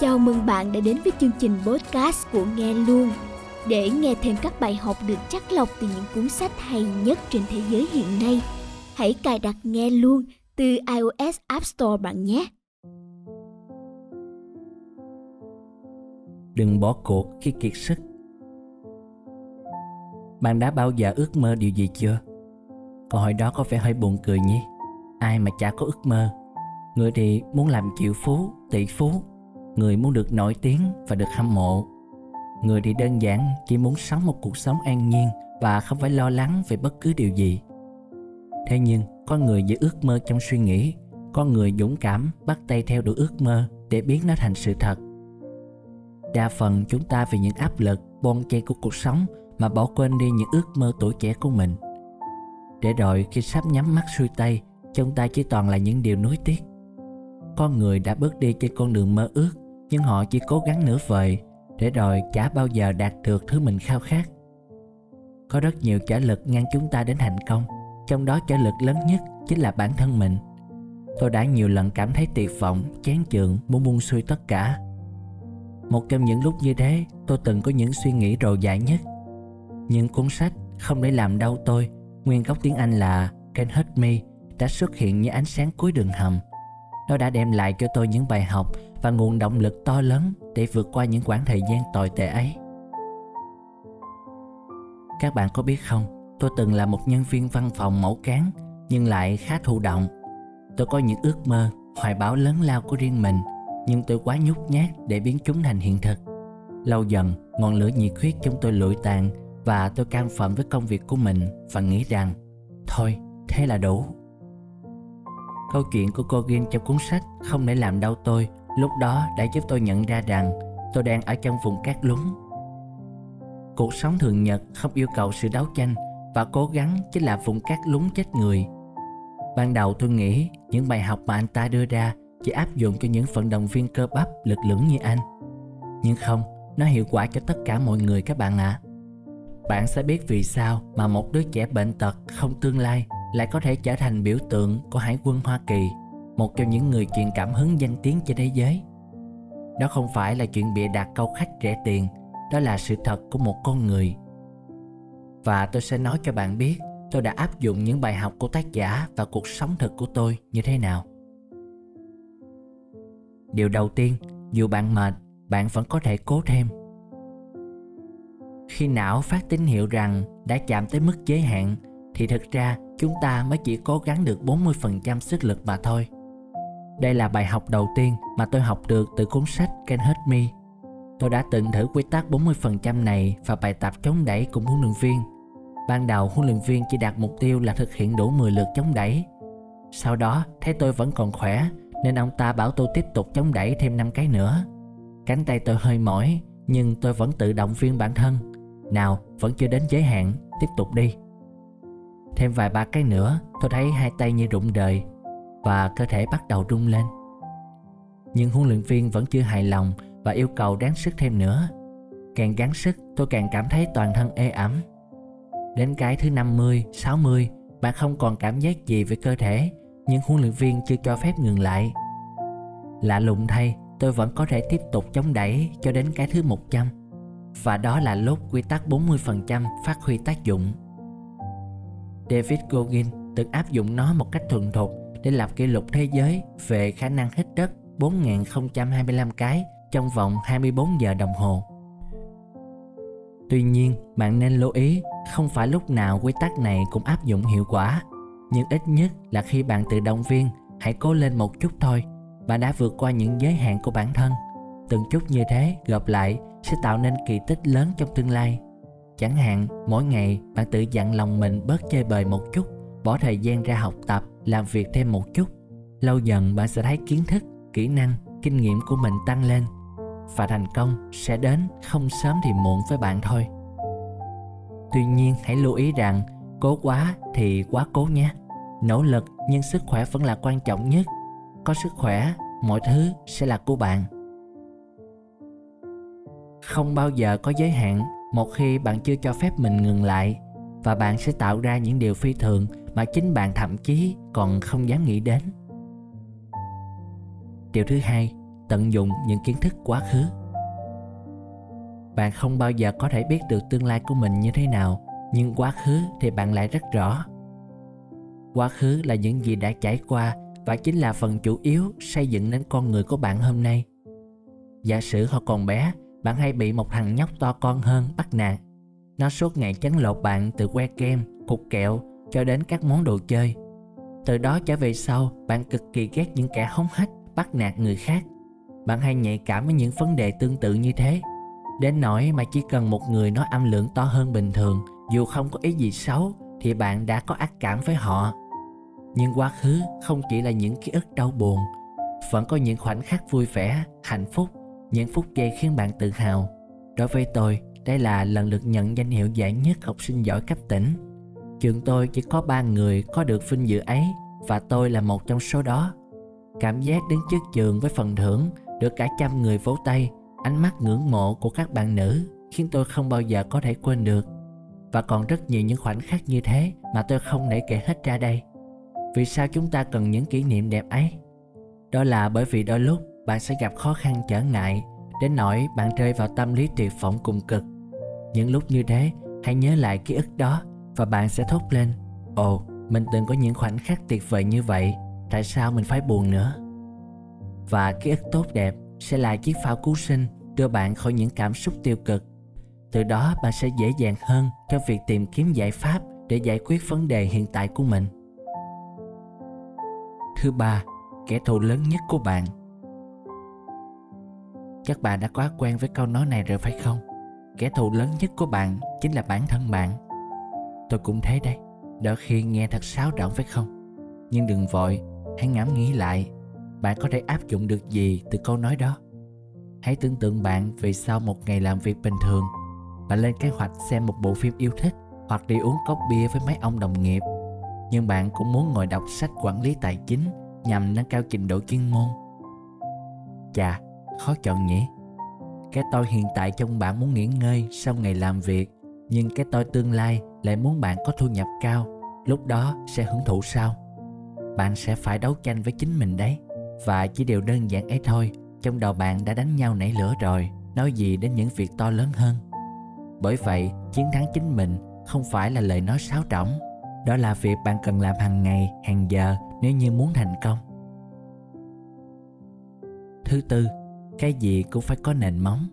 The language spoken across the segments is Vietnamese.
Chào mừng bạn đã đến với chương trình podcast của Nghe Luôn. Để nghe thêm các bài học được chắc lọc từ những cuốn sách hay nhất trên thế giới hiện nay, hãy cài đặt Nghe Luôn từ iOS App Store bạn nhé. Đừng bỏ cuộc khi kiệt sức. Bạn đã bao giờ ước mơ điều gì chưa? Câu hỏi đó có vẻ hơi buồn cười nhỉ? Ai mà chả có ước mơ Người thì muốn làm triệu phú, tỷ phú Người muốn được nổi tiếng và được hâm mộ. Người thì đơn giản chỉ muốn sống một cuộc sống an nhiên Và không phải lo lắng về bất cứ điều gì. Thế nhưng, có người giữ ước mơ trong suy nghĩ, Có người dũng cảm bắt tay theo đuổi ước mơ Để biến nó thành sự thật. Đa phần chúng ta vì những áp lực, bon chen của cuộc sống Mà bỏ quên đi những ước mơ tuổi trẻ của mình. Để rồi khi sắp nhắm mắt xuôi tay, Chúng ta chỉ toàn là những điều nuối tiếc. Con người đã bước đi trên con đường mơ ước nhưng họ chỉ cố gắng nửa vời để rồi chả bao giờ đạt được thứ mình khao khát. Có rất nhiều trở lực ngăn chúng ta đến thành công, trong đó trở lực lớn nhất chính là bản thân mình. Tôi đã nhiều lần cảm thấy tuyệt vọng, chán chường, muốn buông xuôi tất cả. Một trong những lúc như thế, tôi từng có những suy nghĩ rồ dại nhất. Những cuốn sách không để làm đau tôi, nguyên gốc tiếng anh là can Hurt Me, đã xuất hiện như ánh sáng cuối đường hầm. Nó đã đem lại cho tôi những bài học và nguồn động lực to lớn để vượt qua những quãng thời gian tồi tệ ấy. Các bạn có biết không, tôi từng là một nhân viên văn phòng mẫu cán nhưng lại khá thụ động. Tôi có những ước mơ, hoài bão lớn lao của riêng mình nhưng tôi quá nhút nhát để biến chúng thành hiện thực. Lâu dần, ngọn lửa nhiệt huyết trong tôi lụi tàn và tôi cam phận với công việc của mình và nghĩ rằng thôi, thế là đủ. Câu chuyện của cô Gin trong cuốn sách Không để làm đau tôi lúc đó đã giúp tôi nhận ra rằng tôi đang ở trong vùng cát lún. Cuộc sống thường nhật không yêu cầu sự đấu tranh và cố gắng chính là vùng cát lún chết người. Ban đầu tôi nghĩ những bài học mà anh ta đưa ra chỉ áp dụng cho những vận động viên cơ bắp lực lưỡng như anh. Nhưng không, nó hiệu quả cho tất cả mọi người các bạn ạ. À. Bạn sẽ biết vì sao mà một đứa trẻ bệnh tật không tương lai lại có thể trở thành biểu tượng của Hải quân Hoa Kỳ, một trong những người truyền cảm hứng danh tiếng trên thế giới. Đó không phải là chuyện bịa đặt câu khách rẻ tiền, đó là sự thật của một con người. Và tôi sẽ nói cho bạn biết tôi đã áp dụng những bài học của tác giả vào cuộc sống thực của tôi như thế nào. Điều đầu tiên, dù bạn mệt, bạn vẫn có thể cố thêm. Khi não phát tín hiệu rằng đã chạm tới mức giới hạn thì thực ra chúng ta mới chỉ cố gắng được 40% sức lực mà thôi. Đây là bài học đầu tiên mà tôi học được từ cuốn sách Can Hurt Me. Tôi đã từng thử quy tắc 40% này và bài tập chống đẩy cùng huấn luyện viên. Ban đầu huấn luyện viên chỉ đặt mục tiêu là thực hiện đủ 10 lượt chống đẩy. Sau đó thấy tôi vẫn còn khỏe nên ông ta bảo tôi tiếp tục chống đẩy thêm 5 cái nữa. Cánh tay tôi hơi mỏi nhưng tôi vẫn tự động viên bản thân. Nào, vẫn chưa đến giới hạn, tiếp tục đi. Thêm vài ba cái nữa Tôi thấy hai tay như rụng đời và cơ thể bắt đầu rung lên. Nhưng huấn luyện viên vẫn chưa hài lòng Và yêu cầu đáng sức thêm nữa. Càng gắng sức tôi càng cảm thấy toàn thân ê ẩm. Đến cái thứ 50, 60 Bạn không còn cảm giác gì về cơ thể Nhưng huấn luyện viên chưa cho phép ngừng lại. Lạ lùng thay Tôi vẫn có thể tiếp tục chống đẩy cho đến cái thứ 100 Và đó là lúc quy tắc 40% phát huy tác dụng. David Goggin từng áp dụng nó một cách thuần thục để lập kỷ lục thế giới về khả năng hít đất 4.025 cái trong vòng 24 giờ đồng hồ. Tuy nhiên, bạn nên lưu ý không phải lúc nào quy tắc này cũng áp dụng hiệu quả, nhưng ít nhất là khi bạn tự động viên, hãy cố lên một chút thôi. Bạn đã vượt qua những giới hạn của bản thân. Từng chút như thế gặp lại sẽ tạo nên kỳ tích lớn trong tương lai. Chẳng hạn, mỗi ngày bạn tự dặn lòng mình bớt chơi bời một chút, bỏ thời gian ra học tập, làm việc thêm một chút. Lâu dần bạn sẽ thấy kiến thức, kỹ năng, kinh nghiệm của mình tăng lên và thành công sẽ đến không sớm thì muộn với bạn thôi. Tuy nhiên hãy lưu ý rằng cố quá thì quá cố nhé. Nỗ lực nhưng sức khỏe vẫn là quan trọng nhất. Có sức khỏe, mọi thứ sẽ là của bạn. Không bao giờ có giới hạn một khi bạn chưa cho phép mình ngừng lại và bạn sẽ tạo ra những điều phi thường mà chính bạn thậm chí còn không dám nghĩ đến. Điều thứ hai, tận dụng những kiến thức quá khứ. Bạn không bao giờ có thể biết được tương lai của mình như thế nào, nhưng quá khứ thì bạn lại rất rõ. Quá khứ là những gì đã trải qua và chính là phần chủ yếu xây dựng nên con người của bạn hôm nay. Giả sử họ còn bé, bạn hay bị một thằng nhóc to con hơn bắt nạt. Nó suốt ngày chấn lột bạn từ que kem, cục kẹo cho đến các món đồ chơi. Từ đó trở về sau, bạn cực kỳ ghét những kẻ hống hách, bắt nạt người khác. Bạn hay nhạy cảm với những vấn đề tương tự như thế. Đến nỗi mà chỉ cần một người nói âm lượng to hơn bình thường, dù không có ý gì xấu, thì bạn đã có ác cảm với họ. Nhưng quá khứ không chỉ là những ký ức đau buồn, vẫn có những khoảnh khắc vui vẻ, hạnh phúc, những phút giây khiến bạn tự hào. Đối với tôi, đây là lần được nhận danh hiệu giải nhất học sinh giỏi cấp tỉnh trường tôi chỉ có ba người có được vinh dự ấy, và tôi là một trong số đó. Cảm giác đứng trước trường với phần thưởng được cả trăm người vỗ tay, ánh mắt ngưỡng mộ của các bạn nữ khiến tôi không bao giờ có thể quên được. Và còn rất nhiều những khoảnh khắc như thế mà tôi không thể kể hết ra đây. Vì sao chúng ta cần những kỷ niệm đẹp ấy? Đó là bởi vì đôi lúc bạn sẽ gặp khó khăn trở ngại đến nỗi bạn rơi vào tâm lý tuyệt vọng cùng cực. Những lúc như thế, hãy nhớ lại ký ức đó và bạn sẽ thốt lên, ồ, mình từng có những khoảnh khắc tuyệt vời như vậy, tại sao mình phải buồn nữa? Và ký ức tốt đẹp sẽ là chiếc phao cứu sinh đưa bạn khỏi những cảm xúc tiêu cực. Từ đó, bạn sẽ dễ dàng hơn trong việc tìm kiếm giải pháp để giải quyết vấn đề hiện tại của mình. Thứ ba, kẻ thù lớn nhất của bạn. Chắc bạn đã quá quen với câu nói này rồi phải không? Kẻ thù lớn nhất của bạn chính là bản thân bạn tôi cũng thế đây đôi khi nghe thật xáo động phải không? Nhưng đừng vội, hãy ngẫm nghĩ lại, bạn có thể áp dụng được gì từ câu nói đó? Hãy tưởng tượng bạn vì sau một ngày làm việc bình thường, bạn lên kế hoạch xem một bộ phim yêu thích hoặc đi uống cốc bia với mấy ông đồng nghiệp. Nhưng bạn cũng muốn ngồi đọc sách quản lý tài chính nhằm nâng cao trình độ chuyên môn. Chà, khó chọn nhỉ. Cái tôi hiện tại trong bạn muốn nghỉ ngơi sau ngày làm việc nhưng cái tôi tương lai lại muốn bạn có thu nhập cao, lúc đó sẽ hưởng thụ sao? Bạn sẽ phải đấu tranh với chính mình đấy. Và chỉ điều đơn giản ấy thôi, trong đầu bạn đã đánh nhau nảy lửa rồi, nói gì đến những việc to lớn hơn? Bởi vậy, chiến thắng chính mình không phải là lời nói sáo trỏng, đó là việc bạn cần làm hàng ngày, hàng giờ nếu như muốn thành công. Thứ tư, cái gì cũng phải có nền móng.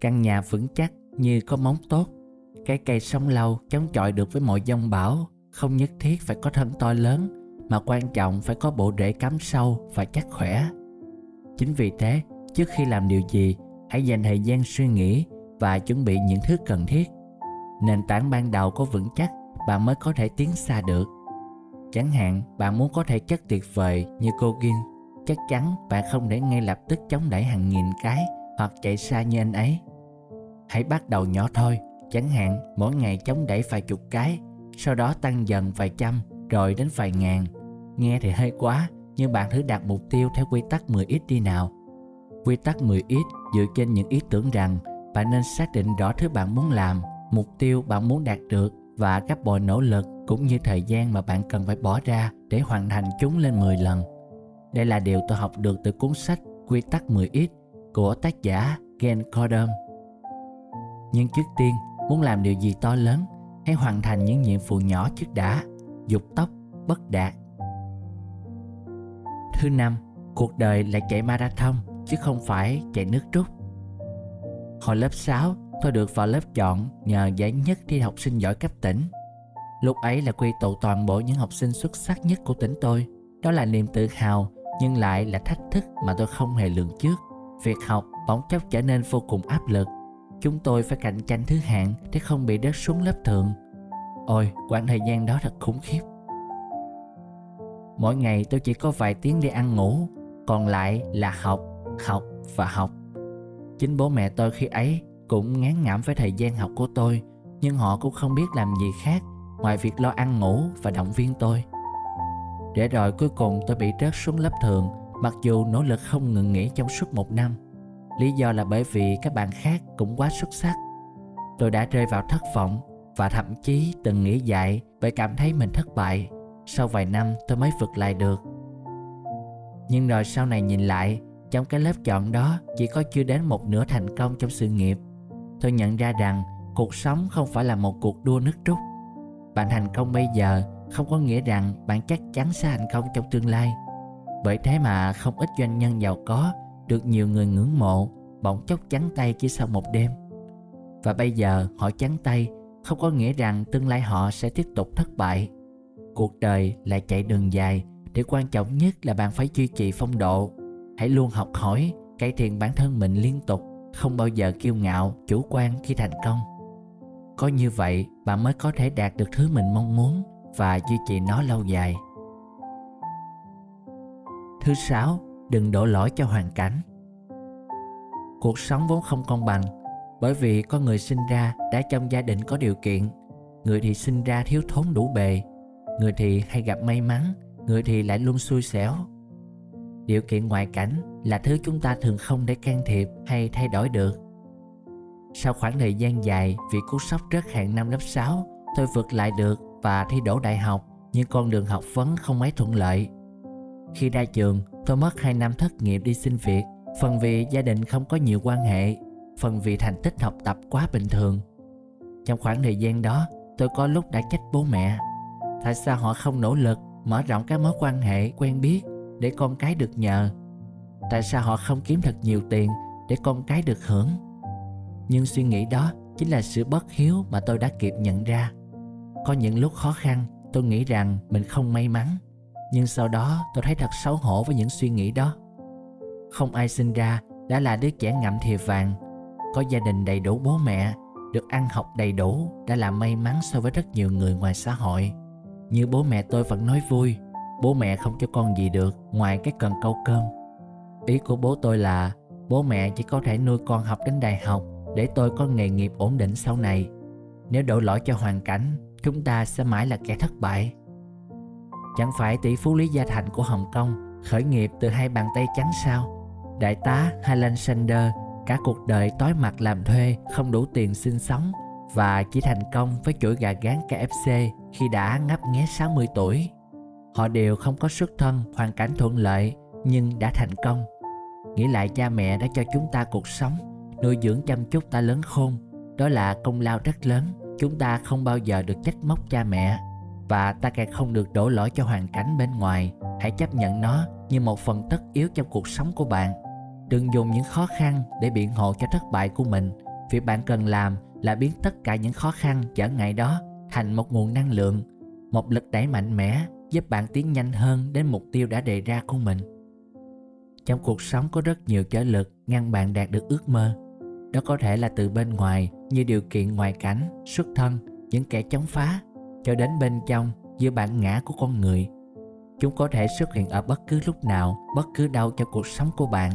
Căn nhà vững chắc như có móng tốt, cái cây sống lâu chống chọi được với mọi giông bão, không nhất thiết phải có thân to lớn, mà quan trọng phải có bộ rễ cắm sâu và chắc khỏe. Chính vì thế, trước khi làm điều gì, hãy dành thời gian suy nghĩ và chuẩn bị những thứ cần thiết. Nền tảng ban đầu có vững chắc, bạn mới có thể tiến xa được. Chẳng hạn, bạn muốn có thể chất tuyệt vời như cô Gin chắc chắn bạn không để ngay lập tức chống đẩy hàng nghìn cái hoặc chạy xa như anh ấy hãy bắt đầu nhỏ thôi chẳng hạn, mỗi ngày chống đẩy vài chục cái, sau đó tăng dần vài trăm, rồi đến vài ngàn nghe thì hơi quá, nhưng bạn thử đặt mục tiêu theo quy tắc 10x đi nào quy tắc 10x dựa trên những ý tưởng rằng bạn nên xác định rõ thứ bạn muốn làm, mục tiêu bạn muốn đạt được và các bồi nỗ lực cũng như thời gian mà bạn cần phải bỏ ra để hoàn thành chúng lên 10 lần. Đây là điều tôi học được từ cuốn sách Quy tắc 10X của tác giả Gen Cordon. Nhưng trước tiên, muốn làm điều gì to lớn, hãy hoàn thành những nhiệm vụ nhỏ trước đã, dục tốc, bất đạt. Thứ năm, cuộc đời là chạy marathon chứ không phải chạy nước rút. Hồi lớp 6, tôi được vào lớp chọn nhờ giải nhất thi học sinh giỏi cấp tỉnh. Lúc ấy là quy tụ toàn bộ những học sinh xuất sắc nhất của tỉnh tôi. Đó là niềm tự hào nhưng lại là thách thức mà tôi không hề lường trước. Việc học bỗng chốc trở nên vô cùng áp lực. Chúng tôi phải cạnh tranh thứ hạng để không bị đớt xuống lớp thượng. Ôi, quãng thời gian đó thật khủng khiếp. Mỗi ngày tôi chỉ có vài tiếng để ăn ngủ, còn lại là học, học và học. Chính bố mẹ tôi khi ấy cũng ngán ngẩm với thời gian học của tôi nhưng họ cũng không biết làm gì khác ngoài việc lo ăn ngủ và động viên tôi để rồi cuối cùng tôi bị rớt xuống lớp thường mặc dù nỗ lực không ngừng nghỉ trong suốt một năm lý do là bởi vì các bạn khác cũng quá xuất sắc. Tôi đã rơi vào thất vọng và thậm chí từng nghĩ dại bởi cảm thấy mình thất bại. Sau vài năm, tôi mới vượt lại được. Nhưng rồi sau này nhìn lại, trong cái lớp chọn đó chỉ có chưa đến một nửa thành công trong sự nghiệp. Tôi nhận ra rằng cuộc sống không phải là một cuộc đua nước rút. Bạn thành công bây giờ không có nghĩa rằng bạn chắc chắn sẽ thành công trong tương lai. Bởi thế mà không ít doanh nhân giàu có được nhiều người ngưỡng mộ, bỗng chốc trắng tay chỉ sau một đêm. Và bây giờ họ trắng tay, không có nghĩa rằng tương lai họ sẽ tiếp tục thất bại. Cuộc đời là chạy đường dài, để quan trọng nhất là bạn phải duy trì phong độ. Hãy luôn học hỏi, cải thiện bản thân mình liên tục, không bao giờ kiêu ngạo, chủ quan khi thành công. Có như vậy, bạn mới có thể đạt được thứ mình mong muốn và duy trì nó lâu dài. Thứ sáu đừng đổ lỗi cho hoàn cảnh. Cuộc sống vốn không công bằng, bởi vì có người sinh ra đã trong gia đình có điều kiện. Người thì sinh ra thiếu thốn đủ bề, người thì hay gặp may mắn, người thì lại luôn xui xẻo. Điều kiện ngoại cảnh là thứ chúng ta thường không để can thiệp hay thay đổi được. Sau khoảng thời gian dài vì cú sốc rớt hạng năm lớp 6 tôi vượt lại được và thi đỗ đại học, nhưng con đường học vấn không mấy thuận lợi. Khi ra trường tôi mất 2 năm thất nghiệp đi xin việc. Phần vì gia đình không có nhiều quan hệ, phần vì thành tích học tập quá bình thường. Trong khoảng thời gian đó, tôi có lúc đã trách bố mẹ. Tại sao họ không nỗ lực mở rộng các mối quan hệ quen biết để con cái được nhờ? Tại sao họ không kiếm thật nhiều tiền để con cái được hưởng? Nhưng suy nghĩ đó chính là sự bất hiếu mà tôi đã kịp nhận ra. Có những lúc khó khăn, tôi nghĩ rằng mình không may mắn nhưng sau đó tôi thấy thật xấu hổ với những suy nghĩ đó. Không ai sinh ra đã là đứa trẻ ngậm thìa vàng, có gia đình đầy đủ bố mẹ, được ăn học đầy đủ đã là may mắn so với rất nhiều người ngoài xã hội. Như bố mẹ tôi vẫn nói vui, bố mẹ không cho con gì được ngoài cái cần câu cơm. Ý của bố tôi là, bố mẹ chỉ có thể nuôi con học đến đại học để tôi có nghề nghiệp ổn định sau này. Nếu đổ lỗi cho hoàn cảnh, chúng ta sẽ mãi là kẻ thất bại chẳng phải tỷ phú lý gia thành của hồng kông khởi nghiệp từ hai bàn tay trắng sao đại tá Highland Sander cả cuộc đời tối mặt làm thuê không đủ tiền sinh sống và chỉ thành công với chuỗi gà gán KFC khi đã ngấp nghé 60 tuổi. Họ đều không có xuất thân, hoàn cảnh thuận lợi nhưng đã thành công. Nghĩ lại cha mẹ đã cho chúng ta cuộc sống, nuôi dưỡng chăm chút ta lớn khôn. Đó là công lao rất lớn. Chúng ta không bao giờ được trách móc cha mẹ và ta càng không được đổ lỗi cho hoàn cảnh bên ngoài. Hãy chấp nhận nó như một phần tất yếu trong cuộc sống của bạn. Đừng dùng những khó khăn để biện hộ cho thất bại của mình. Việc bạn cần làm là biến tất cả những khó khăn trở ngại đó thành một nguồn năng lượng, một lực đẩy mạnh mẽ giúp bạn tiến nhanh hơn đến mục tiêu đã đề ra của mình. Trong cuộc sống có rất nhiều trở lực ngăn bạn đạt được ước mơ. Đó có thể là từ bên ngoài như điều kiện ngoại cảnh, xuất thân, những kẻ chống phá, cho đến bên trong giữa bản ngã của con người. Chúng có thể xuất hiện ở bất cứ lúc nào, bất cứ đâu trong cuộc sống của bạn.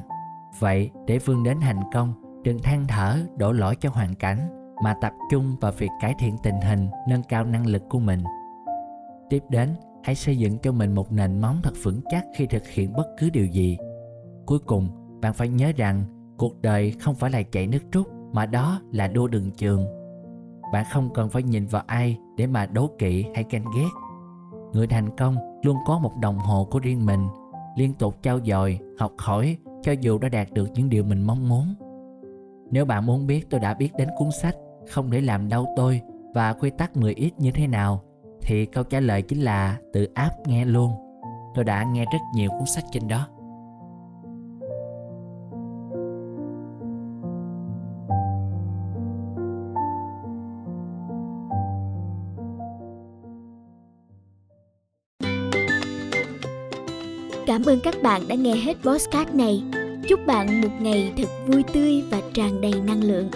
Vậy, để vươn đến thành công, đừng than thở, đổ lỗi cho hoàn cảnh, mà tập trung vào việc cải thiện tình hình, nâng cao năng lực của mình. Tiếp đến, hãy xây dựng cho mình một nền móng thật vững chắc khi thực hiện bất cứ điều gì cuối cùng bạn phải nhớ rằng cuộc đời không phải là chạy nước rút mà đó là đua đường trường bạn không cần phải nhìn vào ai để mà đố kỵ hay ganh ghét. Người thành công luôn có một đồng hồ của riêng mình, liên tục trao dồi, học hỏi cho dù đã đạt được những điều mình mong muốn. Nếu bạn muốn biết tôi đã biết đến cuốn sách không để làm đau tôi và quy tắc 10 ít như thế nào, thì câu trả lời chính là tự áp nghe luôn. Tôi đã nghe rất nhiều cuốn sách trên đó. Cảm ơn các bạn đã nghe hết podcast này. Chúc bạn một ngày thật vui tươi và tràn đầy năng lượng.